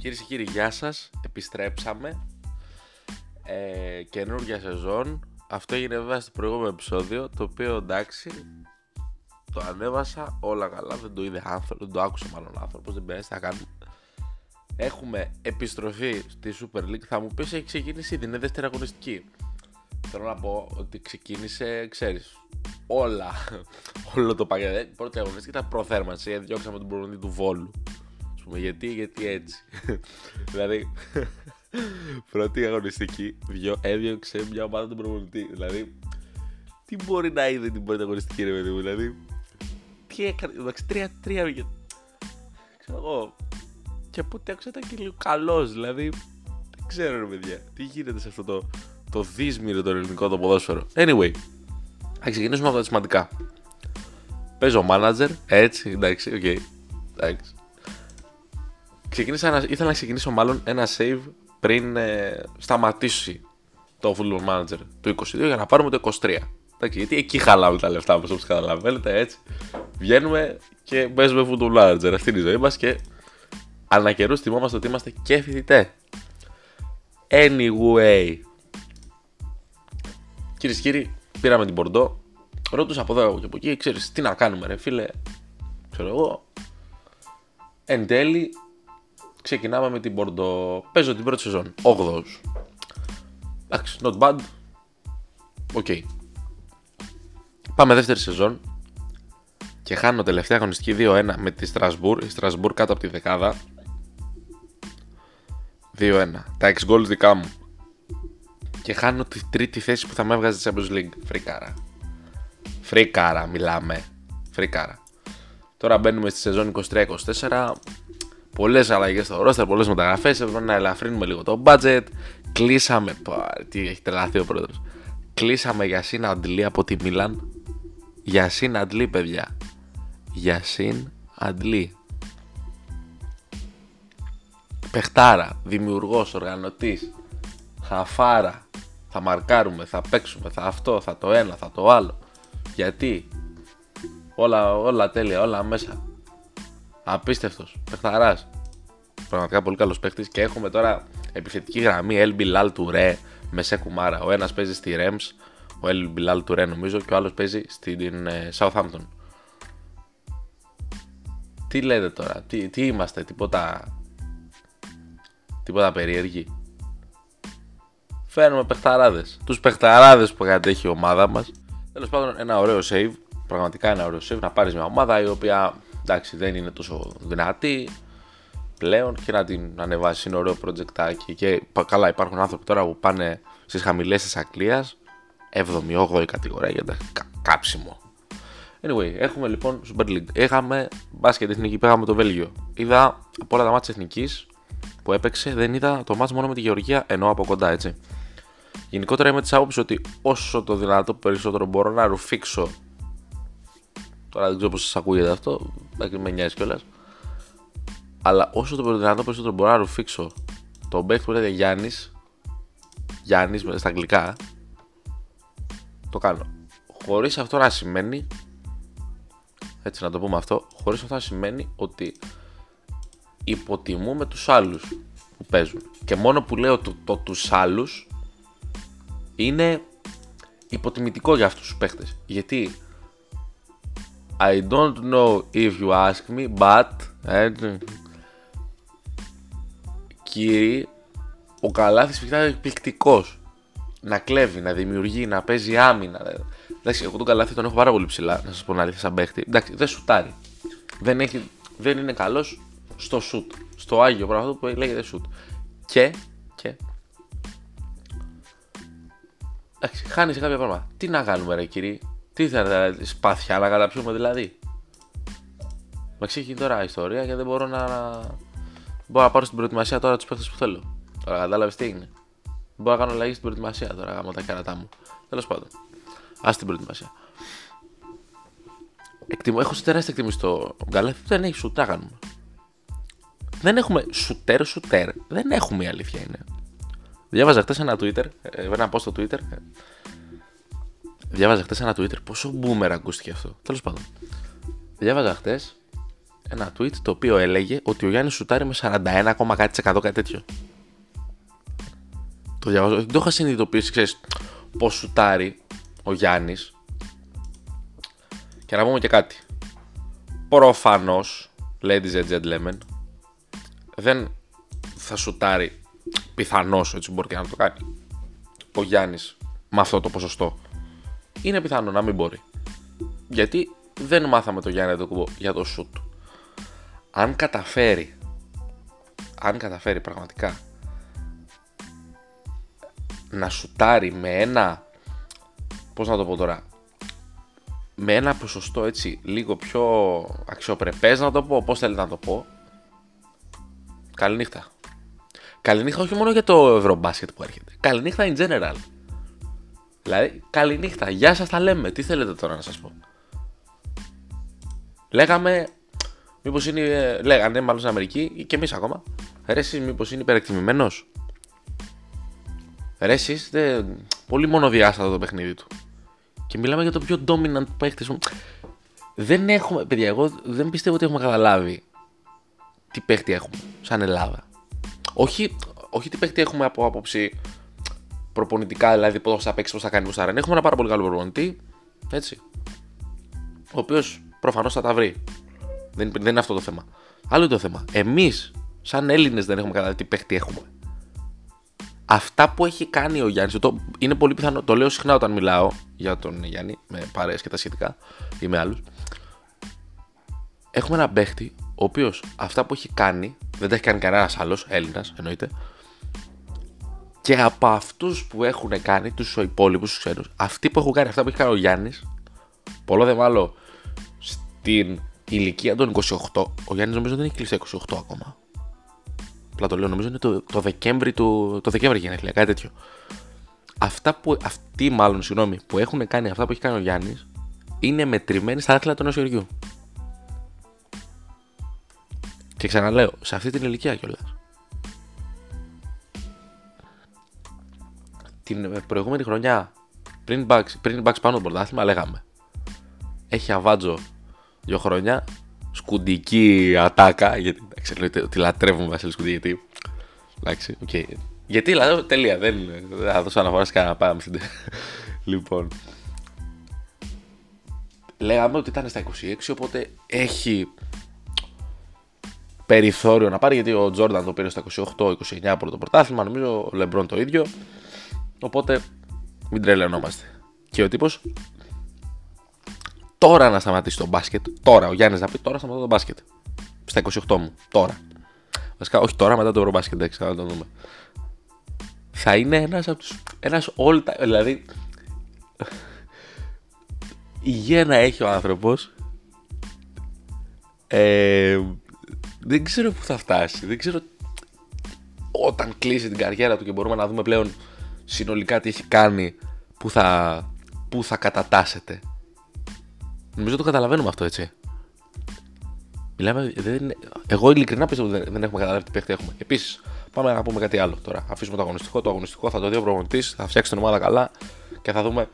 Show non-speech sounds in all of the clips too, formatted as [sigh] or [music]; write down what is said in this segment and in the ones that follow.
Κυρίες και κύριοι, γεια σας. Επιστρέψαμε. Ε, καινούργια σεζόν. Αυτό έγινε βέβαια στο προηγούμενο επεισόδιο. Το οποίο εντάξει, το ανέβασα όλα καλά. Δεν το είδε άνθρωπο, δεν το άκουσε μάλλον άνθρωπος. Δεν πειράζει, θα κάνουμε. Έχουμε επιστροφή στη Super League. Θα μου πεις έχει ξεκινήσει ήδη, είναι δεύτερη αγωνιστική. Θέλω να πω ότι ξεκίνησε, ξέρεις, όλα. [laughs] Όλο το πακέτο. Η πρώτη αγωνιστική ήταν προθέρμανση. Διώξαμε τον προπονητή του Βόλου πούμε. Γιατί, γιατί έτσι. [laughs] δηλαδή, [laughs] πρώτη αγωνιστική έδιωξε μια ομάδα του προπονητή. Δηλαδή, τι μπορεί να είδε την πρώτη αγωνιστική, ρε παιδί μου. Δηλαδή, τι έκανε. Εντάξει, τρία-τρία βγήκε. Ξέρω εγώ. Και από ό,τι άκουσα ήταν και λίγο καλός. Δηλαδή, δεν ξέρω, ρε παιδιά, τι γίνεται σε αυτό το, το δύσμηρο το ελληνικό το ποδόσφαιρο. Anyway, θα ξεκινήσουμε από τα σημαντικά. Παίζω manager, έτσι, εντάξει, OK. Okay. Εντάξει ξεκίνησα να, ήθελα να ξεκινήσω μάλλον ένα save πριν ε, σταματήσει το Football Manager του 22 για να πάρουμε το 23. Εντάξει, γιατί εκεί χαλάμε τα λεφτά μας όπως καταλαβαίνετε έτσι. Βγαίνουμε και παίζουμε Football Manager. Αυτή είναι η ζωή μας και ανά καιρούς θυμόμαστε ότι είμαστε και φοιτητές. Anyway. Κυρίες και κύριοι, πήραμε την Bordeaux. Ρώτησα από εδώ και από εκεί, ξέρεις τι να κάνουμε ρε φίλε. Ξέρω εγώ. Εν τέλει ξεκινάμε με την Bordeaux. Παίζω την πρώτη σεζόν. 8 Εντάξει, not bad. OK. Okay. Πάμε δεύτερη σεζόν. Και χάνω τελευταία αγωνιστική 2-1 με τη Στρασβούρ. Η Στρασβούρ κάτω από τη δεκάδα. 2-1. Τα 6 goals δικά μου. Και χάνω τη τρίτη θέση που θα με έβγαζε τη Champions League. Φρικάρα. Φρικάρα μιλάμε. Φρικάρα. Τώρα μπαίνουμε στη σεζόν 23-24 πολλές αλλαγές στο roster, πολλές μεταγραφές. Έπρεπε να ελαφρύνουμε λίγο το budget. Κλείσαμε. Τι έχει τρελαθεί ο πρόεδρος. Κλείσαμε για συν αντλή από τη Μίλαν. Για συν αντλή, παιδιά. Για συν αντλή. Πεχτάρα, δημιουργός, οργανωτής. Χαφάρα. Θα μαρκάρουμε, θα παίξουμε, θα αυτό, θα το ένα, θα το άλλο. Γιατί όλα, όλα τέλεια, όλα μέσα. Απίστευτος. Πεχταράς. Πραγματικά πολύ καλός παίχτη. Και έχουμε τώρα επιθετική γραμμή El Bilal Touré με σε κουμάρα. Ο ένας παίζει στη Rams, ο El Bilal Touré νομίζω, και ο άλλος παίζει στην ε, Southampton. Τι λέτε τώρα, τι, τι είμαστε, τίποτα. Τίποτα περίεργοι. Φέρνουμε παιχταράδες. Τους παιχταράδες που κατέχει η ομάδα μας. Τέλος πάντων, ένα ωραίο save. Πραγματικά ένα ωραίο save. Να πάρεις μια ομάδα η οποία εντάξει δεν είναι τόσο δυνατή πλέον και να την ανεβάσει. Είναι ωραίο project και καλά υπάρχουν άνθρωποι τώρα που πάνε στις χαμηλές της Αγγλίας. 7η-8η κατηγορία για τα κάψιμο. Anyway, έχουμε λοιπόν Super League. Είχαμε μπάσκετ εθνική, πήγαμε το Βέλγιο. Είδα από όλα τα μάτια εθνικής που έπαιξε, δεν είδα το μάτς μόνο με τη Γεωργία, ενώ από κοντά έτσι. Γενικότερα είμαι της άποψης ότι όσο το δυνατό περισσότερο μπορώ να ρουφήξω Τώρα δεν ξέρω πώς σας ακούγεται αυτό. Εντάξει, με νοιάζει κιόλας. Αλλά όσο το δυνατό περισσότερο μπορώ να ρουφήξω τον παίχτη που λέγεται Γιάννης. Γιάννης στα αγγλικά. Το κάνω. Χωρίς αυτό να σημαίνει. Έτσι να το πούμε αυτό. Χωρίς αυτό να σημαίνει ότι υποτιμούμε τους άλλους που παίζουν. Και μόνο που λέω το, το τους άλλους είναι υποτιμητικό για αυτούς τους παίχτε. Γιατί I don't know if you ask me, but... Έτσι. Κύριε, ο Καλάθης φυσικά είναι εκπληκτικός. Να κλέβει, να δημιουργεί, να παίζει άμυνα. Εντάξει, εγώ τον Καλάθη τον έχω πάρα πολύ ψηλά, να σας πω να αλήθεια σαν παίχτη. Εντάξει, δεν σουτάρει. Δεν, έχει, δεν είναι καλός στο σουτ. Στο άγιο πράγμα που λέγεται σουτ. Και, και, Εντάξει, χάνει σε κάποια πράγματα. Τι να κάνουμε, ρε κύριε. Τι θα δηλαδή, σπάθια να καταπιούμε δηλαδή; Με εξήγει τώρα η ιστορία και δεν μπορώ να. Μπορώ να πάρω στην προετοιμασία τώρα τους παίχτες που θέλω. Τώρα κατάλαβες τι είναι. Μπορώ να κάνω αλλαγή στην προετοιμασία τώρα γάμω τα κερατά μου. Τέλος πάντων. Α την προετοιμασία. Εκτιμώ, έχω τεράστια εκτίμηση στο Γκαλέθ. Δεν έχει σουτ, κάνουμε. Δεν έχουμε σουτέρ, σουτέρ. Δεν έχουμε η αλήθεια είναι. Διάβαζα χτε ένα Twitter, ε, ένα post στο Twitter Διάβαζα χτε ένα Twitter. Πόσο boomer ακούστηκε αυτό. Τέλος πάντων. Διάβαζα χτε ένα tweet το οποίο έλεγε ότι ο Γιάννης σουτάρει με 41, κάτι κάτι τέτοιο. Το διαβάζω. Δεν το είχα συνειδητοποιήσει, ξέρεις, πώς σουτάρει ο Γιάννης. Και να πούμε και κάτι. Προφανώς, ladies and gentlemen, δεν θα σουτάρει πιθανώς, έτσι μπορεί και να το κάνει, ο Γιάννης με αυτό το ποσοστό. Είναι πιθανό να μην μπορεί. Γιατί δεν μάθαμε το Γιάννη το κουμπό για το σουτ. Αν καταφέρει, αν καταφέρει πραγματικά να σουτάρει με ένα, πώς να το πω τώρα, με ένα ποσοστό έτσι λίγο πιο αξιοπρεπές να το πω, πώς θέλετε να το πω. Καληνύχτα. Καληνύχτα όχι μόνο για το ευρωμπάσκετ που έρχεται. Καληνύχτα in general. Δηλαδή, καληνύχτα. Γεια σας τα λέμε. Τι θέλετε τώρα να σας πω. Λέγαμε, μήπως είναι, λέγανε μάλλον στην Αμερική και εμείς ακόμα. Ρε εσείς μήπως είναι υπερεκτιμημένος; Ρε εσείς, πολύ μονοδιάστατο το παιχνίδι του. Και μιλάμε για το πιο dominant παίχτης. Δεν έχουμε, παιδιά, εγώ δεν πιστεύω ότι έχουμε καταλάβει τι παίχτη έχουμε σαν Ελλάδα. Όχι, όχι τι παίχτη έχουμε από άποψη προπονητικά, δηλαδή πώς θα παίξει, πώς θα κάνει, πώς θα ρένει. Έχουμε ένα πάρα πολύ καλό προπονητή, έτσι. Ο οποίος προφανώς θα τα βρει. Δεν, δεν είναι αυτό το θέμα. Άλλο είναι το θέμα. Εμείς, σαν Έλληνες, δεν έχουμε καταλάβει τι παίχτη έχουμε αυτά που έχει κάνει ο Γιάννης, το, είναι πολύ πιθανό, το λέω συχνά όταν μιλάω για τον Γιάννη, με παρέες και τα σχετικά ή με άλλους. Έχουμε ένα παίχτη, ο οποίος αυτά που έχει κάνει, δεν τα έχει κάνει κανένας άλλος, Έλληνας εννοείται, και από αυτούς που έχουν κάνει, τους υπόλοιπους, τους ξένους, αυτοί που έχουν κάνει αυτά που έχει κάνει ο Γιάννης, πολλό δε μάλλον στην ηλικία των 28, ο Γιάννης νομίζω δεν έχει κλείσει 28 ακόμα απλά το λέω, νομίζω είναι το, το Δεκέμβρη του. Το Δεκέμβρη γενέθλια, κάτι τέτοιο. Αυτά που, αυτοί μάλλον, συγγνώμη, που έχουν κάνει αυτά που έχει κάνει ο Γιάννης, είναι μετρημένοι στα δάχτυλα του ενός χεριού. Και ξαναλέω, σε αυτή την ηλικία κιόλας. Την προηγούμενη χρονιά, πριν bugs, πριν bugs πάνω το πρωτάθλημα, λέγαμε. Έχει αβάτζο δύο χρόνια, σκουντική ατάκα, γιατί εντάξει, ότι λατρεύουμε Βασίλη Σκουντή, γιατί. Εντάξει, OK. Okay. Γιατί δηλαδή, τελεία, δεν, δεν θα δώσω αναφορά σε κανένα πάμε λοιπόν. Λέγαμε ότι ήταν στα 26, οπότε έχει περιθώριο να πάρει, γιατί ο Τζόρνταν το πήρε στα 28-29 από το πρωτάθλημα, νομίζω ο Λεμπρόν το ίδιο. Οπότε μην τρελαινόμαστε. Και ο τύπος τώρα να σταματήσει το μπάσκετ. Τώρα, ο Γιάννης να πει τώρα σταματώ το μπάσκετ. Στα 28 μου. Τώρα. Βασικά, όχι τώρα, μετά το Ευρωμπάσκετ, εντάξει, θα το δούμε. Θα είναι ένας από τους. Ένας all time. Δηλαδή. Υγεία να έχει ο άνθρωπος. Ε, δεν ξέρω πού θα φτάσει. Δεν ξέρω όταν κλείσει την καριέρα του και μπορούμε να δούμε πλέον συνολικά τι έχει κάνει που θα, που θα κατατάσσεται. Νομίζω το καταλαβαίνουμε αυτό έτσι. Μιλάμε, δεν, εγώ ειλικρινά πιστεύω ότι δεν, δεν έχουμε καταλάβει τι παίχτη έχουμε. Επίσης, πάμε να πούμε κάτι άλλο τώρα. Αφήσουμε το αγωνιστικό. Το αγωνιστικό θα το δει ο προπονητής, θα φτιάξει την ομάδα καλά και θα δούμε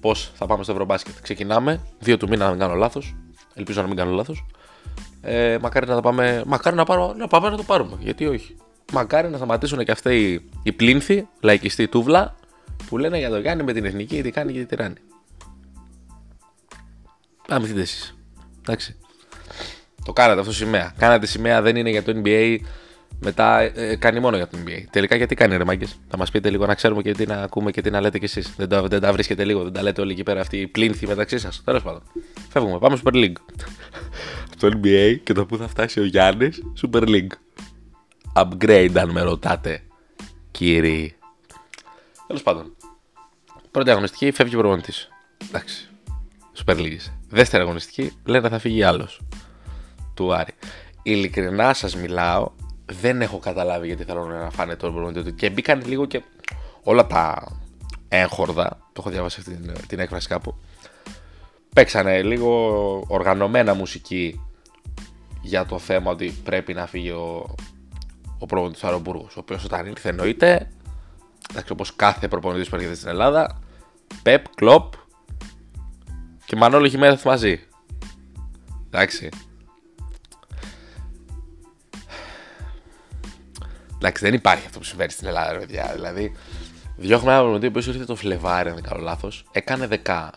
πώς θα πάμε στο Ευρωμπάσκετ. Ξεκινάμε, 2 του μήνα, να μην κάνω λάθος. Ελπίζω να μην κάνω λάθος. Ε, μακάρι να, τα πάμε, μακάρι να, πάρω, να πάμε να το πάρουμε. Γιατί όχι. Μακάρι να σταματήσουν και αυτοί οι, οι πλήνθοι, λαϊκιστοί τούβλα, που λένε για το Γιάννη με την εθνική, τι κάνει και τι τυράννη. Πάμε την εσεί. Εντάξει. Το κάνατε αυτό σημαία. Κάνατε σημαία, δεν είναι για το NBA. Μετά ε, κάνει μόνο για το NBA. Τελικά γιατί κάνει ρε μάγκες; Θα μας πείτε λίγο να ξέρουμε και τι να ακούμε και τι να λέτε κι εσείς. Δεν, τα, δεν τα βρίσκετε λίγο, δεν τα λέτε όλοι εκεί πέρα αυτοί οι πλήνθοι μεταξύ σας. Τέλος πάντων. Φεύγουμε. Πάμε Super League. [laughs] το NBA και το που θα φτάσει ο Γιάννης Super League. Upgrade αν με ρωτάτε, κύριοι. Τέλος πάντων. Πρώτη αγωνιστική φεύγει ο προπονητής. Εντάξει. Super League. Δεύτερη αγωνιστική λένε θα φύγει άλλος του Άρη. Ειλικρινά σας μιλάω, δεν έχω καταλάβει γιατί θέλουν να φάνε τον προπονητή Και μπήκαν λίγο και όλα τα έγχορδα, το έχω διαβάσει αυτή την, την έκφραση κάπου. Παίξανε λίγο οργανωμένα μουσική για το θέμα ότι πρέπει να φύγει ο, ο προπονητής του Αρομπούργου. Ο οποίος όταν ήρθε εννοείται, εντάξει, όπως κάθε προπονητής που έρχεται στην Ελλάδα, Πεπ, Κλοπ και Μανώλη Χιμένεθ μαζί. Εντάξει. Εντάξει, δεν υπάρχει αυτό που συμβαίνει στην Ελλάδα, παιδιά. Δηλαδή, διώχνουμε ένα προπονητή που ήρθε το Φλεβάρι, αν δεν κάνω λάθος, έκανε δεκά.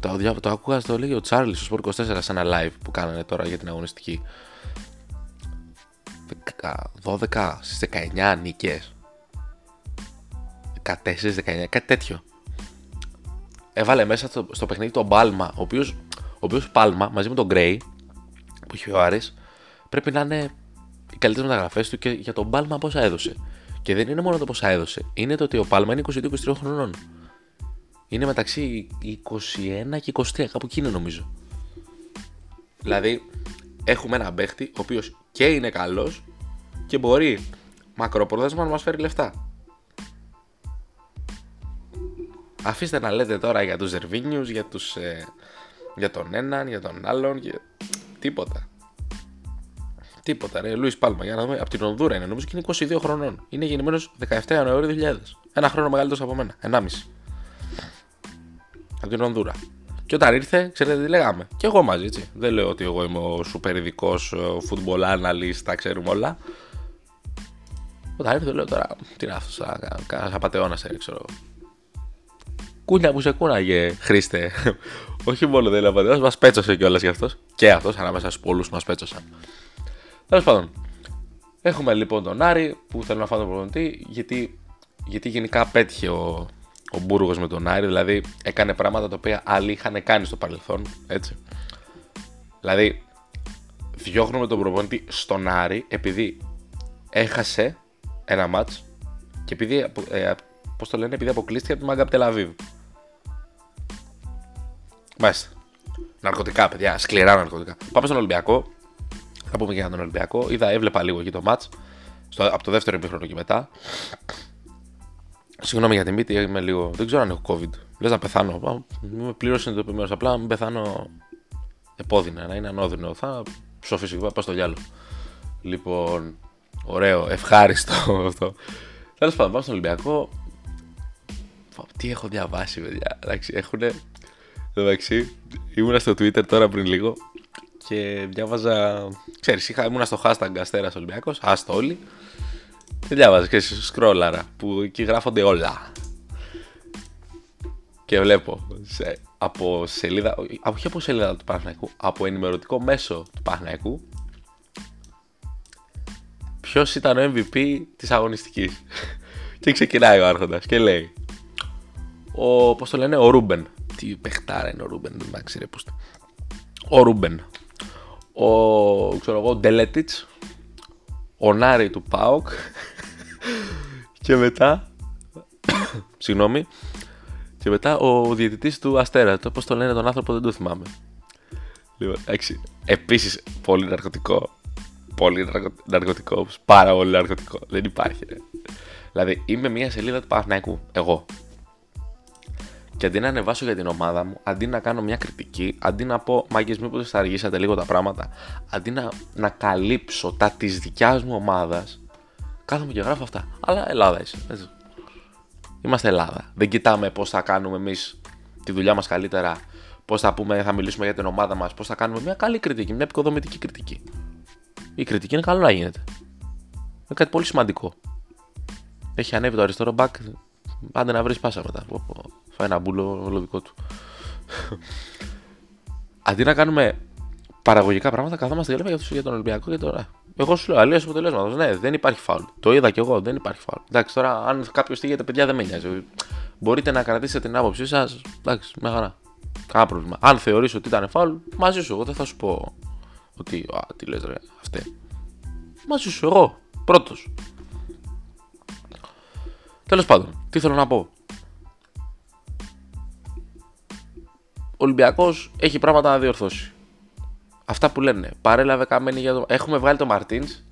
Το, το, το άκουγα, το λέγει ο Τσάρλι στο Sport 24 σε ένα live που κάνανε τώρα για την αγωνιστική. 12 στις 19 νίκες. 14-19, κάτι τέτοιο. Έβαλε μέσα στο, στο παιχνίδι τον Πάλμα, ο οποίος ο οποίος Πάλμα μαζί με τον Γκρέι που είχε ο Άρης πρέπει να είναι οι καλύτερες μεταγραφές του και για τον Πάλμα πόσα έδωσε. Και δεν είναι μόνο το πόσα έδωσε, είναι το ότι ο Πάλμα είναι 22-23 χρονών. Είναι μεταξύ 21 και 23, κάπου εκεί είναι νομίζω. Δηλαδή, έχουμε ένα παίχτη ο οποίος και είναι καλός και μπορεί μακροπρόθεσμα να μας φέρει λεφτά. Αφήστε να λέτε τώρα για τους Ζερβίνιους, για, τους, ε, για τον έναν, για τον άλλον, για... τίποτα. Τίποτα, ρε. Λουίς Πάλμα, για να δούμε. Από την Ονδούρα είναι, νομίζω και είναι 22 χρονών. Είναι γεννημένος 17 Ιανουαρίου 2000. Ένα χρόνο μεγαλύτερος από μένα. 1,5. Από την Ονδούρα. Και όταν ήρθε, ξέρετε τι λέγαμε. Και εγώ μαζί, έτσι. Δεν λέω ότι εγώ είμαι ο σούπερ ειδικός football analyst, τα ξέρουμε όλα. Όταν ήρθε, λέω τώρα, τι είναι αυτό, σαν πατεώνα, ξέρω Κούνια που σε κούναγε, Χρήστε. Όχι μόνο δεν είναι πατεώνα, μας πέτσωσε κιόλας γι' αυτός. Και αυτός ανάμεσα στους πολλούς μας πέτσωσαν. Τέλος πάντων, έχουμε λοιπόν τον Άρη που θέλω να φάω τον προπονητή γιατί, γιατί γενικά πέτυχε ο, ο Μπούργος με τον Άρη, δηλαδή έκανε πράγματα τα οποία άλλοι είχαν κάνει στο παρελθόν, έτσι. Δηλαδή, διώχνουμε τον προπονητή στον Άρη επειδή έχασε ένα μάτς και επειδή, ε, πώς το λένε, επειδή αποκλείστηκε από τη Μάγκα Τελαβίβ. Μάλιστα. Ναρκωτικά, παιδιά, σκληρά ναρκωτικά. Πάμε στον Ολυμπιακό. Θα πούμε και για τον Ολυμπιακό. Είδα, έβλεπα λίγο εκεί το μάτς. Στο, από το δεύτερο επίχρονο και μετά. Συγγνώμη για τη μύτη, είμαι λίγο. Δεν ξέρω αν έχω COVID. Λες να πεθάνω. Είμαι πλήρως συνειδητοποιημένος. Απλά μην πεθάνω επώδυνα, να είναι ανώδυνο. Θα ψω φυσικά, πάω στο διάλογο. Λοιπόν, ωραίο, ευχάριστο [laughs] αυτό. Τέλος πάντων, πάω στον Ολυμπιακό. Τι έχω διαβάσει, παιδιά. Εντάξει, έχουν. Εντάξει, ήμουνα στο Twitter τώρα πριν λίγο και διάβαζα. Ξέρεις, είχα, ήμουνα στο hashtag Αστέρας Ολυμπιακός, άστο όλοι. Και διάβαζα και σκρόλαρα που εκεί γράφονται όλα. Και βλέπω σε, από σελίδα, όχι από σελίδα του Παναγικού, από ενημερωτικό μέσο του Παναγικού, ποιος ήταν ο MVP της αγωνιστικής. [laughs] και ξεκινάει ο Άρχοντας και λέει. Ο, πώς το λένε, ο Ρούμπεν. Τι παιχτάρα είναι ο Ρούμπεν, δεν εντάξει ρε Ο Ρούμπεν ο, ξέρω εγώ, Ντελέτιτς, ο Νάρεϊ του ΠΑΟΚ [laughs] και μετά, [coughs] συγγνώμη, και μετά ο διαιτητής του Αστέρα, το πώς το λένε τον άνθρωπο δεν το θυμάμαι. Λοιπόν, έξι. Επίσης, πολύ ναρκωτικό. Πολύ ναρκωτικό, πάρα πολύ ναρκωτικό. Δεν υπάρχει, ρε. Δηλαδή, είμαι μια σελίδα του Παναθηναϊκού, εγώ. Και αντί να ανεβάσω για την ομάδα μου, αντί να κάνω μια κριτική, αντί να πω μάγκε, μήπως θα αργήσατε λίγο τα πράγματα, αντί να, να καλύψω τα της δικιάς μου ομάδας, κάθομαι και γράφω αυτά. Αλλά Ελλάδα είσαι. Έτσι. Είμαστε Ελλάδα. Δεν κοιτάμε πώς θα κάνουμε εμείς τη δουλειά μας καλύτερα, πώς θα πούμε, θα μιλήσουμε για την ομάδα μας, πώς θα κάνουμε μια καλή κριτική, μια επικοδομητική κριτική. Η κριτική είναι καλό να γίνεται. Είναι κάτι πολύ σημαντικό. Έχει ανέβει το αριστερό back. Άντε να βρεις πάσα μετά. Φάει ένα μπούλο όλο δικό του. Αντί να κάνουμε παραγωγικά πράγματα, καθόμαστε και λέμε για τον Ολυμπιακό και τώρα. Εγώ σου λέω αλλιώς αποτελέσματος. Ναι, δεν υπάρχει φάουλ. Το είδα κι εγώ, δεν υπάρχει φάουλ. Εντάξει, τώρα αν κάποιος στείλει παιδιά δεν με νοιάζει. Μπορείτε να κρατήσετε την άποψή σας. Εντάξει, με χαρά. Κανένα πρόβλημα. Αν θεωρήσω ότι ήταν φάουλ, μαζί σου. Εγώ δεν θα σου πω ότι. Α, τι λες, ρε, αυτέ. Μαζί σου, εγώ. Πρώτος. Τέλος πάντων, τι θέλω να πω. Ο Ολυμπιακός έχει πράγματα να διορθώσει. Αυτά που λένε. Παρέλαβε καμένη για το. Έχουμε βγάλει το Μαρτίνς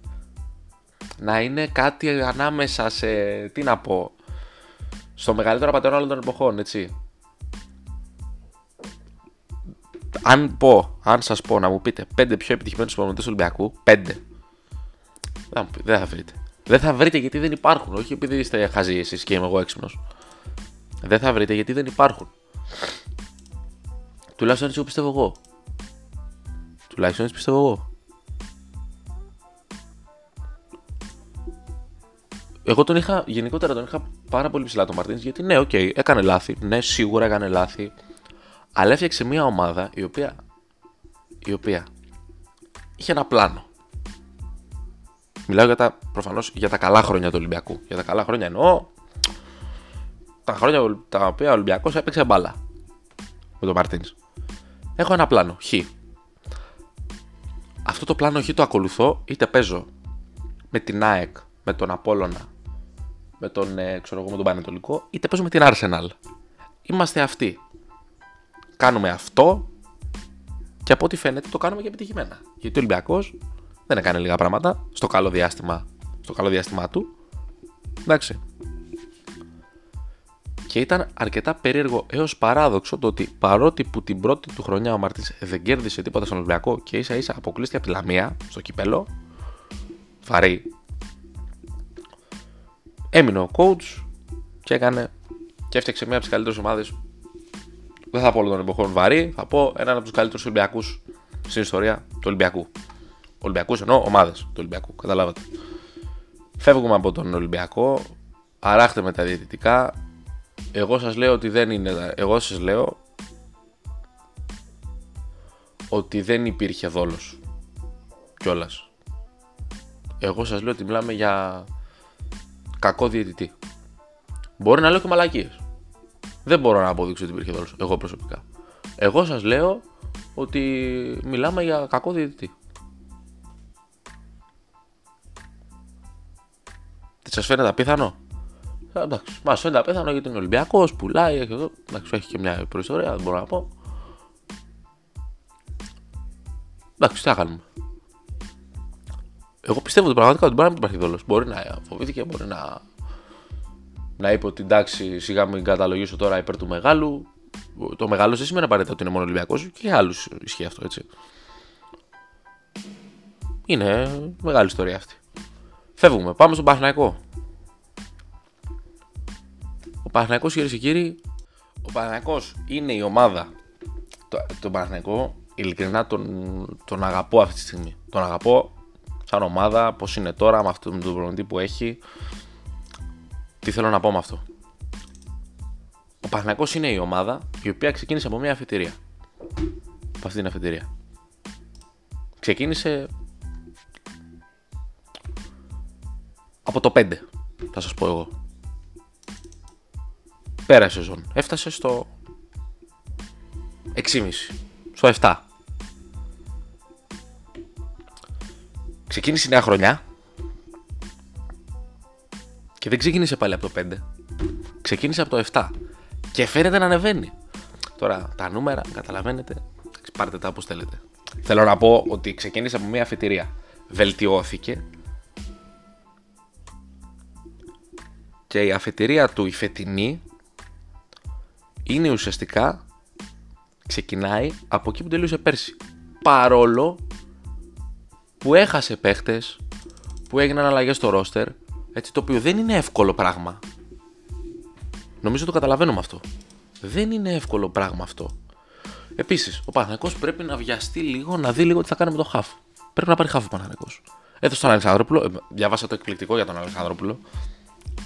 να είναι κάτι ανάμεσα σε. Τι να πω. Στο μεγαλύτερο πατέρα όλων των εποχών, έτσι. Αν πω, αν σας πω να μου πείτε πέντε πιο επιτυχημένους προπονητές του Ολυμπιακού, πέντε. Δεν θα βρείτε. Δεν θα βρείτε γιατί δεν υπάρχουν. Όχι επειδή είστε χαζοί εσείς και είμαι εγώ έξυπνος. Δεν θα βρείτε γιατί δεν υπάρχουν. Τουλάχιστον έτσι πιστεύω εγώ. Τουλάχιστον έτσι πιστεύω εγώ. Εγώ τον είχα, γενικότερα τον είχα πάρα πολύ ψηλά τον Μαρτίνς, γιατί ναι, OK, okay, έκανε λάθη. Ναι, σίγουρα έκανε λάθη. Αλλά έφτιαξε μια ομάδα η οποία, η οποία είχε ένα πλάνο. Μιλάω για τα, προφανώς για τα καλά χρόνια του Ολυμπιακού. Για τα καλά χρόνια εννοώ τα χρόνια τα οποία ο Ολυμπιακός έπαιξε μπάλα με τον Μαρτίνς. Έχω ένα πλάνο, χ. Αυτό το πλάνο χ το ακολουθώ είτε παίζω με την ΑΕΚ, με τον Απόλλωνα, με τον, ε, ξέρω εγώ, με τον Πανετολικό, είτε παίζω με την Arsenal. Είμαστε αυτοί. Κάνουμε αυτό και από ό,τι φαίνεται το κάνουμε και επιτυχημένα. Γιατί ο Ολυμπιακός δεν έκανε λίγα πράγματα στο καλό διάστημα, στο καλό διάστημά του. Εντάξει. Και ήταν αρκετά περίεργο έως παράδοξο το ότι παρότι που την πρώτη του χρονιά ο Μαρτίν δεν κέρδισε τίποτα στον Ολυμπιακό και ίσα ίσα αποκλείστηκε από τη Λαμία στο κυπέλο, βαρύ, έμεινε ο coach και έκανε και έφτιαξε μία από τις καλύτερες ομάδες. Δεν θα πω όλων των εποχών βαρύ, θα πω έναν από τους καλύτερους Ολυμπιακούς στην ιστορία του Ολυμπιακού. Ολυμπιακούς εννοώ ομάδες του Ολυμπιακού, καταλάβατε. Φεύγουμε από τον Ολυμπιακό, αράχτε με τα διαιτητικά. Εγώ σας λέω ότι δεν είναι. Εγώ σας λέω ότι δεν υπήρχε δόλος κιόλας. Εγώ σας λέω ότι μιλάμε για κακό διαιτητή. Μπορεί να λέω και μαλακίες. Δεν μπορώ να αποδείξω ότι υπήρχε δόλος, εγώ προσωπικά. Εγώ σας λέω ότι μιλάμε για κακό διαιτητή. Σας φαίνεται απίθανο; Ε, εντάξει, μας φαίνεται απίθανο γιατί είναι Ολυμπιακός, πουλάει, έχει, εδώ. Εντάξει, έχει και μια προϊστορία, δεν μπορώ να πω. Εντάξει, τι θα κάνουμε. Εγώ πιστεύω ότι πραγματικά ότι μπορεί να μην υπάρχει δόλος. Μπορεί να φοβήθηκε, μπορεί να. να είπε ότι εντάξει, σιγά μην καταλογίσω τώρα υπέρ του μεγάλου. Το μεγάλο δεν σημαίνει απαραίτητα ότι είναι μόνο Ολυμπιακός και για άλλους ισχύει αυτό έτσι. Είναι μεγάλη ιστορία αυτή. Φεύγουμε. Πάμε στον Παναθηναϊκό. Ο Παναθηναϊκός, κυρίες και κύριοι, ο Παναθηναϊκός είναι η ομάδα. Το, τον Παναθηναϊκό, ειλικρινά τον, τον αγαπώ αυτή τη στιγμή. Τον αγαπώ σαν ομάδα, πώς είναι τώρα, με, αυτό, με τον προπονητή που έχει. Τι θέλω να πω με αυτό. Ο Παναθηναϊκός είναι η ομάδα η οποία ξεκίνησε από μια αφετηρία. Από αυτή την αφετηρία. Ξεκίνησε από το 5, θα σας πω εγώ. Πέρασε σεζόν. Έφτασε στο 6,5. Στο 7. Ξεκίνησε η νέα χρονιά. Και δεν ξεκίνησε πάλι από το 5. Ξεκίνησε από το 7. Και φαίνεται να ανεβαίνει. Τώρα τα νούμερα, καταλαβαίνετε. Πάρτε τα όπως θέλετε. Θέλω να πω ότι ξεκίνησε από μια αφιτηρία. Βελτιώθηκε και η αφετηρία του η φετινή είναι ουσιαστικά ξεκινάει από εκεί που τελείωσε πέρσι. Παρόλο που έχασε παίχτες, που έγιναν αλλαγές στο ρόστερ, έτσι, το οποίο δεν είναι εύκολο πράγμα. Νομίζω το καταλαβαίνουμε αυτό. Δεν είναι εύκολο πράγμα αυτό. Επίσης, ο Παναγικό πρέπει να βιαστεί λίγο, να δει λίγο τι θα κάνει με το χαφ. Πρέπει να πάρει χαφ ο Παναγικό. Έδωσε τον Αλεξανδρόπουλο, ε, διάβασα το εκπληκτικό για τον Αλεξανδρόπουλο.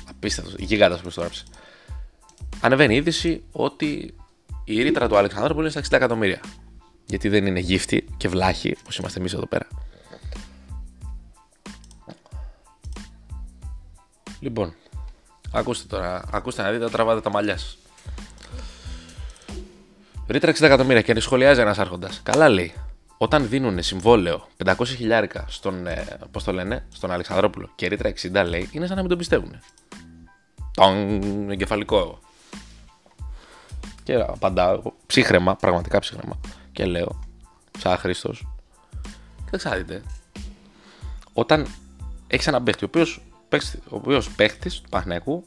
Απίστευτος, γίγαντα που το γράψει. Ανεβαίνει η είδηση ότι η ρήτρα του Αλεξανδρόπουλου είναι στα 60 εκατομμύρια. Γιατί δεν είναι γύφτη και βλάχη, όπως είμαστε εμείς εδώ πέρα. Λοιπόν, ακούστε τώρα, ακούστε να δείτε, τραβάτε τα μαλλιά σας. Ρήτρα 60 εκατομμύρια και σχολιάζει ένας άρχοντας. Καλά λέει. Όταν δίνουν συμβόλαιο 500 χιλιάρικα στον, ε, πώς το λένε, στον Αλεξανδρόπουλο και ρήτρα 60 λέει, είναι σαν να μην τον πιστεύουν. Τον εγκεφαλικό εγώ. Και απαντάω, ψύχρεμα, πραγματικά ψύχρεμα. Και λέω, σαν Χρήστος, και δείτε, όταν έχει έναν παίχτη, ο οποίος ο οποίος παίχτης του Παναγιακού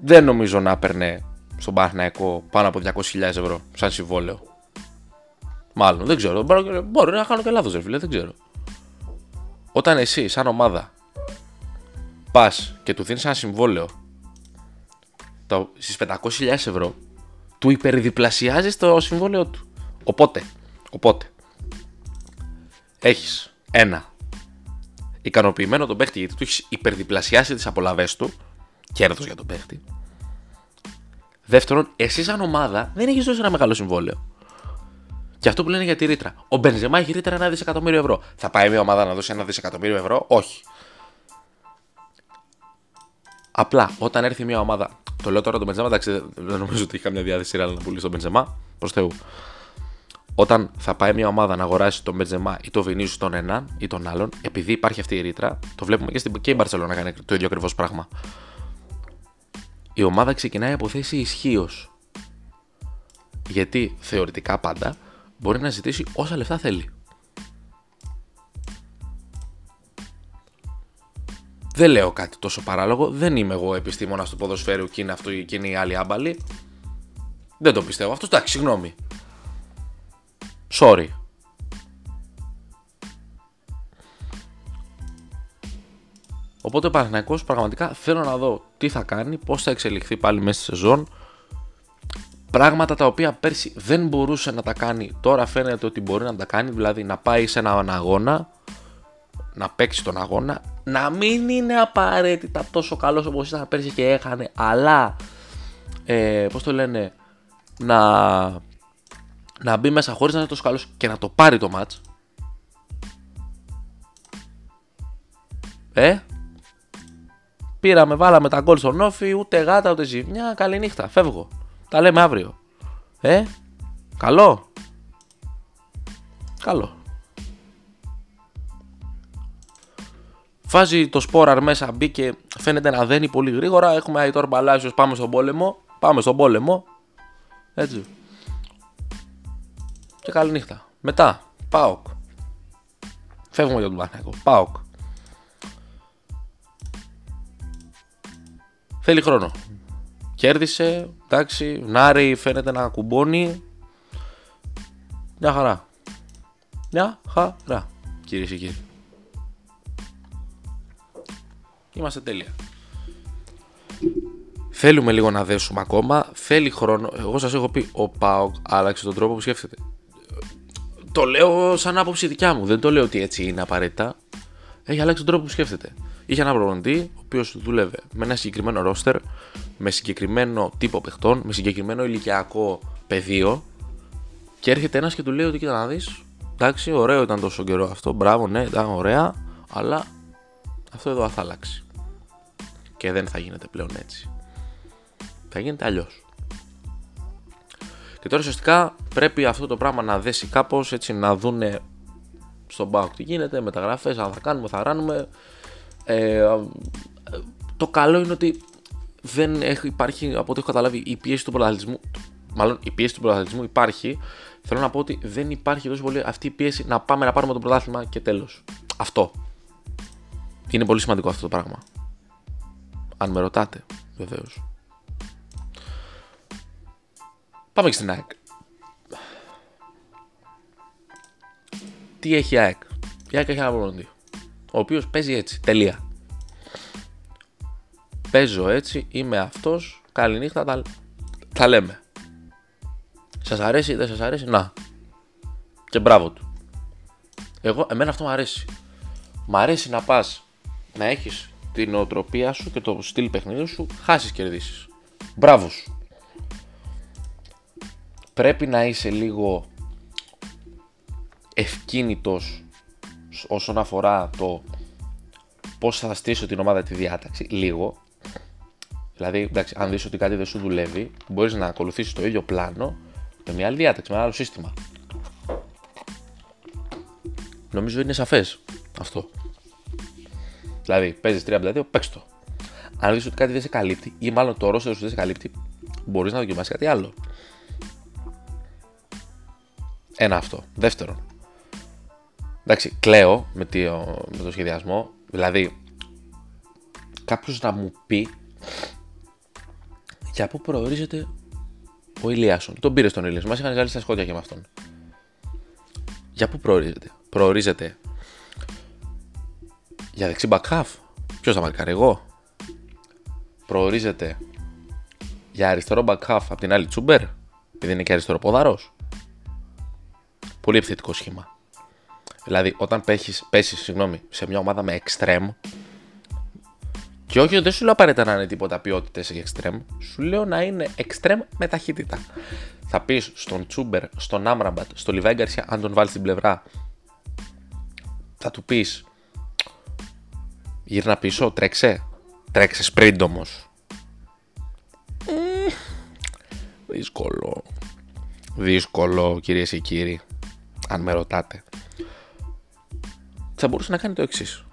δεν νομίζω να έπαιρνε στον Παναθηναϊκό πάνω από 200.000 ευρώ σαν συμβόλαιο. Μάλλον, δεν ξέρω. Μπορεί, να κάνω και λάθος, ρε φίλε, δεν ξέρω. Όταν εσύ, σαν ομάδα, πας και του δίνεις ένα συμβόλαιο στις 500.000 ευρώ, του υπερδιπλασιάζεις το συμβόλαιο του. Οπότε, οπότε, έχεις ένα ικανοποιημένο τον παίχτη γιατί του έχεις υπερδιπλασιάσει τις απολαυές του. Κέρδος για τον παίχτη. Δεύτερον, εσύ σαν ομάδα δεν έχεις δώσει ένα μεγάλο συμβόλαιο. Και αυτό που λένε για τη ρήτρα. Ο Μπενζεμά έχει ρήτρα ένα δισεκατομμύριο ευρώ. Θα πάει μια ομάδα να δώσει ένα δισεκατομμύριο ευρώ, όχι. Απλά όταν έρθει μια ομάδα. Το λέω τώρα το Μπενζεμά, εντάξει, δεν νομίζω ότι έχει καμιά διάθεση να πουλήσει τον Μπενζεμά. Προς Θεού. Όταν θα πάει μια ομάδα να αγοράσει τον Μπενζεμά ή το Βινίσου τον έναν ή τον άλλον, επειδή υπάρχει αυτή η ρήτρα, το βλέπουμε και, στην, και η Μπαρσελόνα να κάνει το ίδιο ακριβώς πράγμα. Η ομάδα ξεκινάει από θέση ισχύως. Γιατί θεωρητικά πάντα μπορεί να ζητήσει όσα λεφτά θέλει. Δεν λέω κάτι τόσο παράλογο. Δεν είμαι εγώ επιστήμονας του ποδοσφαίρου και είναι αυτό και είναι η άλλη άμπαλη. Δεν το πιστεύω. Αυτό εντάξει, συγγνώμη. Sorry. Οπότε ο Παναθηναϊκός πραγματικά θέλω να δω τι θα κάνει, πώς θα εξελιχθεί πάλι μέσα στη σεζόν. Πράγματα τα οποία πέρσι δεν μπορούσε να τα κάνει, τώρα φαίνεται ότι μπορεί να τα κάνει, δηλαδή να πάει σε έναν αγώνα, να παίξει τον αγώνα, να μην είναι απαραίτητα τόσο καλός όπως ήταν πέρσι και έχανε, αλλά, ε, πώς το λένε, να, να μπει μέσα χωρίς να είναι τόσο καλός και να το πάρει το μάτς. Ε, πήραμε, βάλαμε τα γκολ στον όφι, ούτε γάτα ούτε ζημιά, καλή νύχτα, φεύγω. Τα λέμε αύριο. Ε, καλό. Καλό. Βάζει το σπόραρ μέσα, μπήκε, φαίνεται να δένει πολύ γρήγορα. Έχουμε Αϊτόρ Μπαλάσιος, πάμε στον πόλεμο. Πάμε στον πόλεμο. Έτσι. Και καλή νύχτα. Μετά, ΠΑΟΚ. Φεύγουμε για τον Παναγιώτο. ΠΑΟΚ. Θέλει χρόνο. Κέρδισε, εντάξει, Νάρη φαίνεται να κουμπώνει. Μια χαρά. Μια χαρά, κυρίες και κύριοι. Είμαστε τέλεια. Θέλουμε λίγο να δέσουμε ακόμα. Θέλει χρόνο. Εγώ σας έχω πει: Ο Πάοκ άλλαξε τον τρόπο που σκέφτεται. Το λέω σαν άποψη δικιά μου. Δεν το λέω ότι έτσι είναι απαραίτητα. Έχει αλλάξει τον τρόπο που σκέφτεται. Είχε ένα προπονητή, ο οποίος δούλευε με ένα συγκεκριμένο ρόστερ, με συγκεκριμένο τύπο παιχτών, με συγκεκριμένο ηλικιακό πεδίο. Και έρχεται ένας και του λέει ότι κοίτα να δεις. Εντάξει, ωραίο ήταν τόσο καιρό αυτό. Μπράβο, ναι, ήταν ωραία. Αλλά αυτό εδώ θα αλλάξει. Και δεν θα γίνεται πλέον έτσι. Θα γίνεται αλλιώς. Και τώρα ουσιαστικά πρέπει αυτό το πράγμα να δέσει κάπως έτσι να δούνε στον Πάοκ τι γίνεται, μεταγραφές, αν θα κάνουμε, θα ράνουμε. Ε, το καλό είναι ότι δεν έχει, υπάρχει, από ό,τι έχω καταλάβει, η πίεση του πρωταθλητισμού. Μάλλον η πίεση του πρωταθλητισμού υπάρχει. Θέλω να πω ότι δεν υπάρχει τόσο πολύ αυτή η πίεση να πάμε να πάρουμε το πρωτάθλημα και τέλος. Αυτό. Είναι πολύ σημαντικό αυτό το πράγμα. Αν με ρωτάτε, βεβαίως. Πάμε και στην ΑΕΚ. Τι έχει η ΑΕΚ; Η ΑΕΚ έχει ένα προπονητή. Ο οποίος παίζει έτσι. Τελεία. Παίζω έτσι, είμαι αυτός. Καληνύχτα, τα, τα λέμε. Σας αρέσει, δεν σας αρέσει, να. Και μπράβο του. Εγώ, εμένα αυτό μου αρέσει. Μ' αρέσει να πας να έχεις την οτροπία σου και το στυλ παιχνίδι σου, χάσεις κερδίσεις. Μπράβο σου. Πρέπει να είσαι λίγο ευκίνητος όσον αφορά το πώς θα στήσω την ομάδα τη διάταξη, λίγο. Δηλαδή, εντάξει, αν δεις ότι κάτι δεν σου δουλεύει, μπορείς να ακολουθήσεις το ίδιο πλάνο με μια άλλη διάταξη, με ένα άλλο σύστημα. Νομίζω είναι σαφές αυτό. Δηλαδή, παίζεις 3-2, παίξ το. Αν δεις ότι κάτι δεν σε καλύπτει, ή μάλλον το ρόστερ σου δεν σε καλύπτει, μπορείς να δοκιμάσεις κάτι άλλο. Ένα αυτό. Δεύτερον, εντάξει, κλαίω με το, με το σχεδιασμό. Δηλαδή, κάποιος να μου πει για πού προορίζεται ο Ηλιάσον; Τον πήρε στον Ηλιάσον. Μας είχαν βγάλει στα σκότια και με αυτόν. Για πού προορίζεται; Προορίζεται για δεξί back Ποιος θα μαρκάρει, εγώ; Προορίζεται για αριστερό back half από την άλλη Τσούμπερ, επειδή είναι και αριστερό ποδαρό. Πολύ επιθετικό σχήμα. Δηλαδή, όταν πέσει, πέσεις, συγγνώμη, σε μια ομάδα με extreme, και όχι, δεν σου λέω απαραίτητα να είναι τίποτα ποιότητες για extreme, σου λέω να είναι extreme με ταχύτητα. Θα πεις στον Τσούμπερ, στον Άμραμπατ, στο Λιβάη Γκαρσία, αν τον βάλεις στην πλευρά, θα του πεις γύρνα πίσω, τρέξε. Τρέξε sprint όμω. Δύσκολο. Δύσκολο, κυρίες και κύριοι. Αν με ρωτάτε. Θα μπορούσε να κάνει το εξής.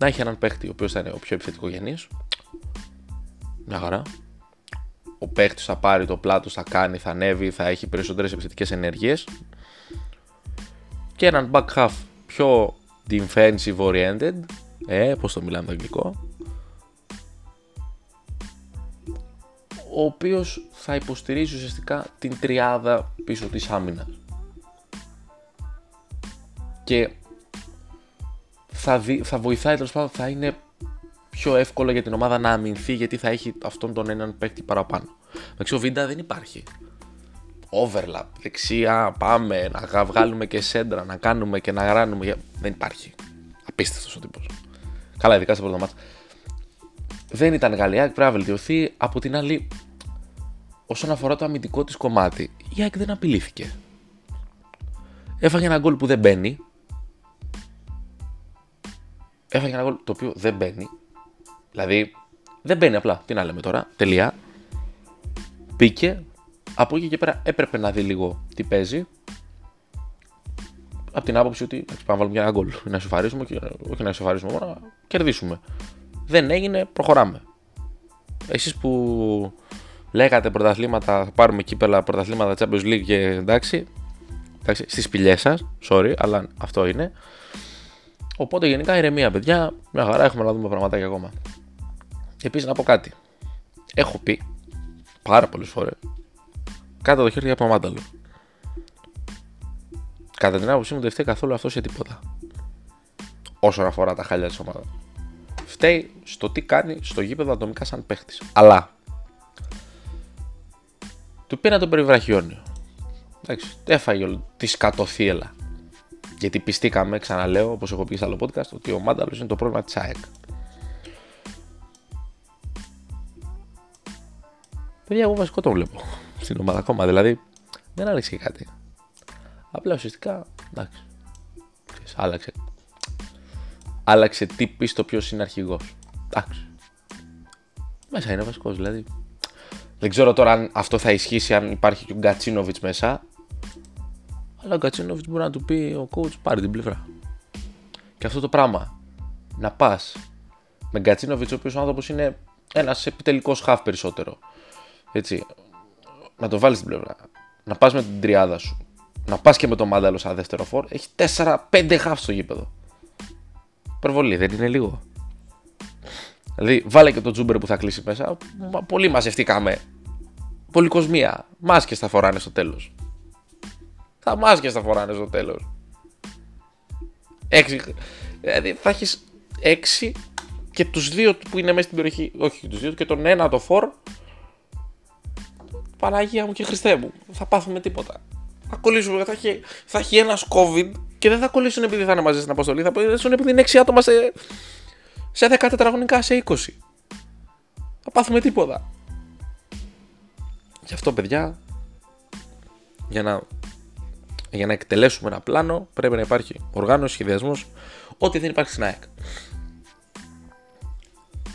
Να έχει έναν παίχτη ο οποίος θα είναι ο πιο επιθετικός γενή. Μια χαρά. Ο παίχτη θα πάρει το πλάτο, θα κάνει, θα ανέβει, θα έχει περισσότερες επιθετικές ενέργειες. Και έναν back half πιο defensive oriented. Ε, πώς το μιλάμε το αγγλικό. ο οποίος θα υποστηρίζει ουσιαστικά την τριάδα πίσω της άμυνας. Και θα, δι, θα βοηθάει τέλος πάντων, θα είναι πιο εύκολο για την ομάδα να αμυνθεί γιατί θα έχει αυτόν τον έναν παίκτη παραπάνω. Με ο Βίντα δεν υπάρχει. Overlap, δεξιά, πάμε να βγάλουμε και σέντρα, να κάνουμε και να γράνουμε. Δεν υπάρχει. Απίστευτος ο τύπος. Καλά, ειδικά σε πρώτο μάτς δεν ήταν καλή. Η πρέπει να βελτιωθεί. Από την άλλη, όσον αφορά το αμυντικό της κομμάτι, η ΑΕΚ δεν απειλήθηκε. Έφαγε ένα γκολ που δεν μπαίνει. Έφαγε ένα γκολ το οποίο δεν μπαίνει. Δηλαδή, δεν μπαίνει απλά. Τι να λέμε τώρα. Τελεία. Πήκε. Από εκεί και πέρα έπρεπε να δει λίγο τι παίζει. Από την άποψη ότι πάμε να βάλουμε ένα γκολ. Να ισοφαρίσουμε και όχι να ισοφαρίσουμε μόνο, να κερδίσουμε δεν έγινε, προχωράμε. Εσείς που λέγατε πρωταθλήματα, θα πάρουμε κύπελα πρωταθλήματα Champions League και εντάξει, εντάξει στις σπηλιές σας, sorry, αλλά αυτό είναι. Οπότε γενικά ηρεμία παιδιά, μια χαρά έχουμε να δούμε πραγματάκια ακόμα. Επίσης να πω κάτι. Έχω πει πάρα πολλές φορές κάτω το χέρι για Παμάνταλο. Κατά την άποψή μου δεν φταίει καθόλου αυτός σε τίποτα. Όσον αφορά τα χάλια της ομάδας φταίει στο τι κάνει στο γήπεδο ατομικά σαν παίχτης. Αλλά του πήρα τον περιβραχιόνιο. Εντάξει, έφαγε τη σκατοθύελα. Γιατί πιστήκαμε, ξαναλέω, όπως έχω πει σε άλλο podcast, ότι ο Μάνταλος είναι το πρόβλημα της ΑΕΚ. Παιδιά, εγώ βασικό το βλέπω στην ομάδα ακόμα. Δηλαδή, δεν άλλαξε κάτι. Απλά ουσιαστικά, εντάξει, άλλαξε άλλαξε τι πίστο ποιος είναι αρχηγός. Εντάξει. Μέσα είναι βασικός δηλαδή. Δεν ξέρω τώρα αν αυτό θα ισχύσει αν υπάρχει και ο Γκατσίνοβιτς μέσα. Αλλά ο Γκατσίνοβιτ μπορεί να του πει ο coach πάρει την πλευρά. Και αυτό το πράγμα να πας με Γκατσίνοβιτ, ο οποίος ο άνθρωπος είναι ένας επιτελικός χαφ περισσότερο. Έτσι. Να το βάλεις στην πλευρά. Να πας με την τριάδα σου. Να πας και με το μάνταλος σαν δεύτερο φόρ. Έχει 4-5 χαφ στο γήπεδο. Υπερβολή, δεν είναι λίγο. Δηλαδή, βάλε και το τζούμπερ που θα κλείσει μέσα. Πολύ μαζευτήκαμε. κοσμία. Μάσκες θα φοράνε στο τέλος. Τα μάσκες θα φοράνε στο τέλος. Έξι. Δηλαδή, θα έχεις έξι και τους δύο που είναι μέσα στην περιοχή. Όχι, τους δύο και τον ένα το φορ. Παναγία μου και Χριστέ μου. Θα πάθουμε τίποτα. Θα κολλήσουμε. Θα έχει, θα έχει ένας COVID και δεν θα κολλήσουν επειδή θα είναι μαζί στην αποστολή, θα κολλήσουν επειδή είναι 6 άτομα σε, σε 10 τετραγωνικά, σε 20. Θα πάθουμε τίποτα. Γι' αυτό, παιδιά, για να, για να εκτελέσουμε ένα πλάνο πρέπει να υπάρχει οργάνωση, σχεδιασμός, ό,τι δεν υπάρχει στην ΑΕΚ.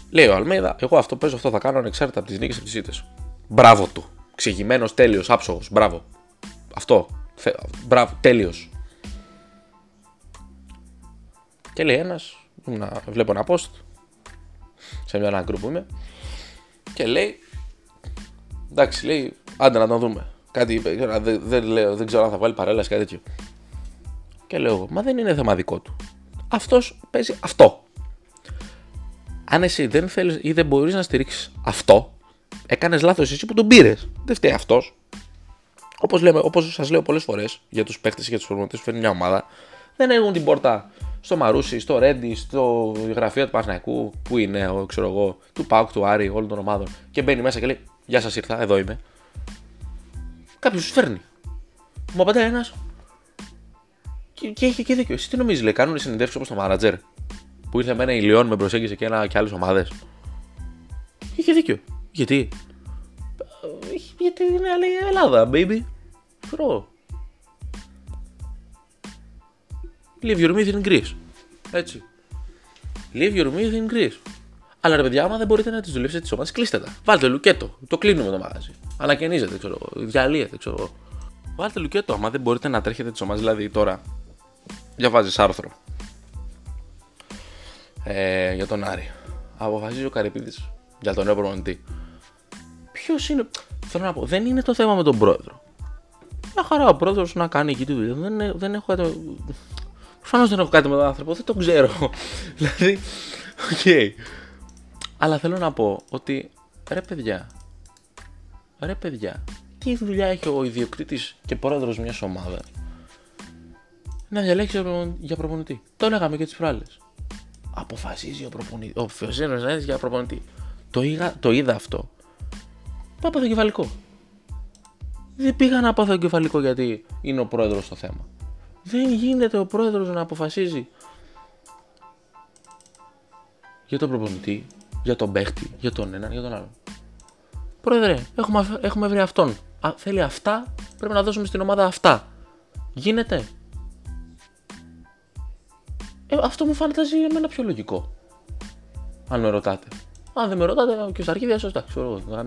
Λέει ο Αλμέδα, εγώ αυτό παίζω, αυτό θα κάνω ανεξάρτητα από τις νίκες και τις Μπράβο του. Ξηγημένο, τέλειος, άψογος. Μπράβο. Αυτό. Μπράβο, τέλειος. Και λέει ένας, βλέπω ένα post σε μια group που είμαι και λέει εντάξει λέει άντε να το δούμε κάτι είπε, δεν, δεν, λέω, δεν ξέρω αν θα βάλει παρέλαση κάτι τέτοιο. Και λέω εγώ, μα δεν είναι θέμα δικό του. Αυτός παίζει αυτό. Αν εσύ δεν θέλεις ή δεν μπορείς να στηρίξεις αυτό έκανες λάθος εσύ που τον πήρες. δεν φταίει αυτός. Όπως, λέμε, όπως σας λέω πολλές φορές για τους παίκτες και για τους προμονητές που φέρνει μια ομάδα δεν έχουν την πόρτα στο Μαρούσι, στο Ρέντι, στο γραφείο του Παναγικού, που είναι, ο, ξέρω εγώ, του Πάουκ, του Άρη, όλων των ομάδων, και μπαίνει μέσα και λέει: Γεια σας, ήρθα, εδώ είμαι. Κάποιος του φέρνει. Μου απαντάει ένας. Και, και είχε και δίκιο. Εσύ τι νομίζεις, λέει, κάνουν συνεντεύξεις όπως το μάνατζερ. Που ήρθε με ένα ηλιόν, με προσέγγισε και, ένα, και άλλες ομάδες. Είχε δίκιο. Γιατί; Ε, γιατί είναι άλλη Ελλάδα, baby. Ξέρω. Leave your myth in Greece. Έτσι. Leave your myth in Greece. Αλλά ρε παιδιά, άμα δεν μπορείτε να τις δουλέψετε τις ομάδες, κλείστε τα. Βάλτε λουκέτο. Το κλείνουμε το μαγαζί. Ανακαινίζετε, ξέρω εγώ. Διαλύετε, ξέρω εγώ. Βάλτε λουκέτο. Άμα δεν μπορείτε να τρέχετε τι ομάδε, δηλαδή τώρα διαβάζεις άρθρο ε, για τον Άρη. Αποφασίζει ο Καρυπίδης για τον νέο προπονητή. Ποιος είναι. Θέλω να πω, δεν είναι το θέμα με τον πρόεδρο. Μια χαρά ο πρόεδρος να κάνει εκεί τη δουλειά. Δεν, δεν έχω. Προφανώς δεν έχω κάτι με τον άνθρωπο, δεν το ξέρω. [laughs] δηλαδή, OK. Okay. Αλλά θέλω να πω ότι ρε παιδιά, ρε παιδιά, τι δουλειά έχει ο ιδιοκτήτης και πρόεδρος μιας ομάδας να διαλέξει για προπονητή; Το λέγαμε και τις προάλλες. Αποφασίζει ο προπονητή. Ο Φιωζένο για προπονητή. Το, είδα, το είδα αυτό. Πάω το κεφαλικό. Δεν πήγα να πάω το κεφαλικό γιατί είναι ο πρόεδρος στο θέμα. Δεν γίνεται ο πρόεδρος να αποφασίζει για τον προπονητή, για τον παίχτη, για τον έναν, για τον άλλον. Πρόεδρε, έχουμε, έχουμε βρει αυτόν. Α, θέλει αυτά, πρέπει να δώσουμε στην ομάδα αυτά. Γίνεται. Ε, αυτό μου φαίνεται εμένα πιο λογικό. Αν με ρωτάτε. Αν δεν με ρωτάτε, και στα αρχίδια σα, εντάξει, ξέρω εγώ,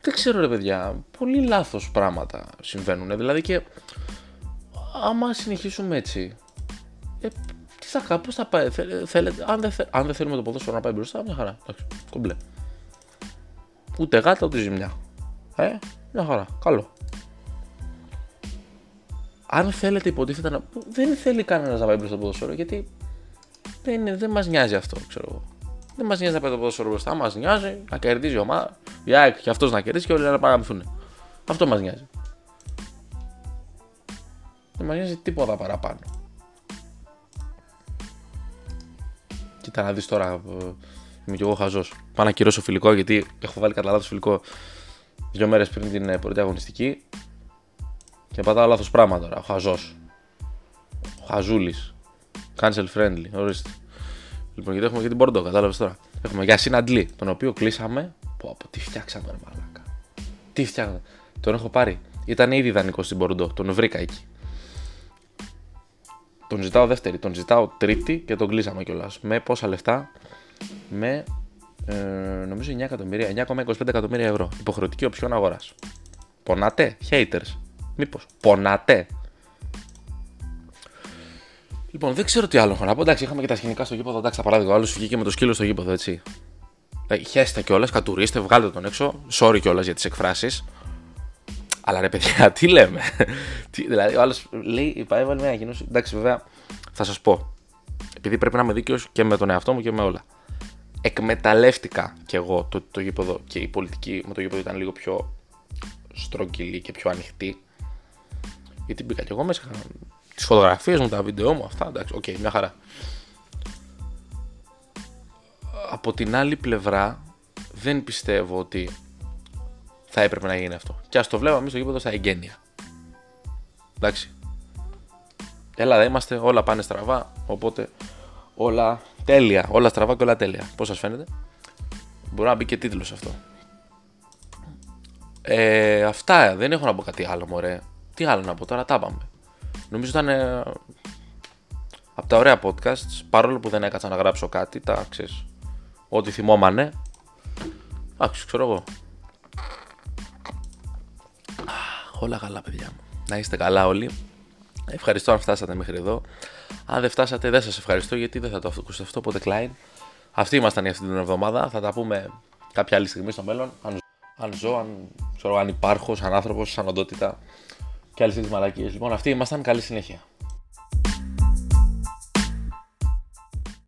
Δεν ξέρω ρε παιδιά, πολύ λάθος πράγματα συμβαίνουν. Δηλαδή και άμα συνεχίσουμε έτσι, ε, τι θα κάνω, πώς θα πάει, θέλετε, αν, δεν, αν δεν θέλουμε το ποδόσφαιρο να πάει μπροστά, μια χαρά, εντάξει, κομπλέ. Ούτε γάτα, ούτε ζημιά. Ε, μια χαρά, καλό αν θέλετε υποτίθεται να. Δεν θέλει κανένας να πάει μπροστά το ποδόσφαιρο γιατί δεν, δεν μας νοιάζει αυτό, ξέρω εγώ. Δεν μας νοιάζει να πάει το ποδόσφαιρο μπροστά, μας νοιάζει να κερδίζει η ομάδα. Η ΑΕΚ και αυτός να κερδίσει και όλοι να παραμυθούν. Αυτό μας νοιάζει. Δεν μας νοιάζει τίποτα παραπάνω. Κοίτα να δεις τώρα. Ε, είμαι κι εγώ χαζός. Πάω να κυρώσω φιλικό γιατί έχω βάλει κατά λάθος φιλικό δύο μέρες πριν την ε, πρώτη αγωνιστική και πατάω λάθος πράγμα τώρα. Ο χαζός. Ο χαζούλης. Cancel friendly. Ορίστε. Λοιπόν, γιατί έχουμε και την Μπορντό, κατάλαβες τώρα. Έχουμε για Αντλή, τον οποίο κλείσαμε. Πω, πω, τι φτιάξαμε, ρε μαλάκα. Τι φτιάξαμε. Τον έχω πάρει. Ήταν ήδη ιδανικό στην Μπορντό. Τον βρήκα εκεί. Τον ζητάω δεύτερη, τον ζητάω τρίτη και τον κλείσαμε κιόλας. Με πόσα λεφτά, με ε, νομίζω 9 εκατομμύρια, 9,25 εκατομμύρια ευρώ. Υποχρεωτική οψιόν αγοράς. Πονάτε, haters. Μήπως πονάτε. Λοιπόν, δεν ξέρω τι άλλο έχω να πω. Εντάξει, είχαμε και τα σκηνικά στο γήπεδο. Εντάξει, παράδειγμα, άλλος βγήκε με το σκύλο στο γήπεδο, έτσι. Ε, χέστε κιόλας, κατουρίστε, βγάλτε τον έξω. Sorry κιόλας για τις εκφράσεις. Αλλά ρε παιδιά, [laughs] τι λέμε. τι, δηλαδή, ο άλλος λέει, έβαλε μια ανακοίνωση. Εντάξει, βέβαια, θα σας πω. Επειδή πρέπει να είμαι δίκαιος και με τον εαυτό μου και με όλα. Εκμεταλλεύτηκα κι εγώ το, το γήπεδο και η πολιτική με το γήπεδο ήταν λίγο πιο στρογγυλή και πιο ανοιχτή. Γιατί μπήκα κι εγώ μέσα. Τις φωτογραφίες μου, τα βίντεο μου, αυτά. Εντάξει, OK, okay, μια χαρά. Από την άλλη πλευρά, δεν πιστεύω ότι θα έπρεπε να γίνει αυτό. Και ας το βλέπαμε εμείς στο γήπεδο στα εγκαίνια. Εντάξει. Ελλάδα είμαστε, όλα πάνε στραβά. Οπότε όλα τέλεια. Όλα στραβά και όλα τέλεια. Πώς σας φαίνεται; Μπορεί να μπει και τίτλος αυτό. Ε, αυτά δεν έχω να πω κάτι άλλο, μωρέ. Τι άλλο να πω τώρα, τα πάμε. Νομίζω ήταν ε, από τα ωραία podcasts, παρόλο που δεν έκατσα να γράψω κάτι, τα ξέρεις, ό,τι θυμόμανε. Εντάξει, ξέρω εγώ. Όλα καλά, παιδιά μου. Να είστε καλά όλοι. Ευχαριστώ αν φτάσατε μέχρι εδώ. Αν δεν φτάσατε, δεν σας ευχαριστώ γιατί δεν θα το ακούσετε αυτό. Οπότε, Klein. Αυτοί ήμασταν για αυτή την εβδομάδα. Θα τα πούμε κάποια άλλη στιγμή στο μέλλον. Αν, αν ζω, αν, ξέρω, αν υπάρχω, σαν άνθρωπος, σαν οντότητα και άλλες τέτοιες μαλακίες. Λοιπόν, αυτοί ήμασταν. Καλή συνέχεια.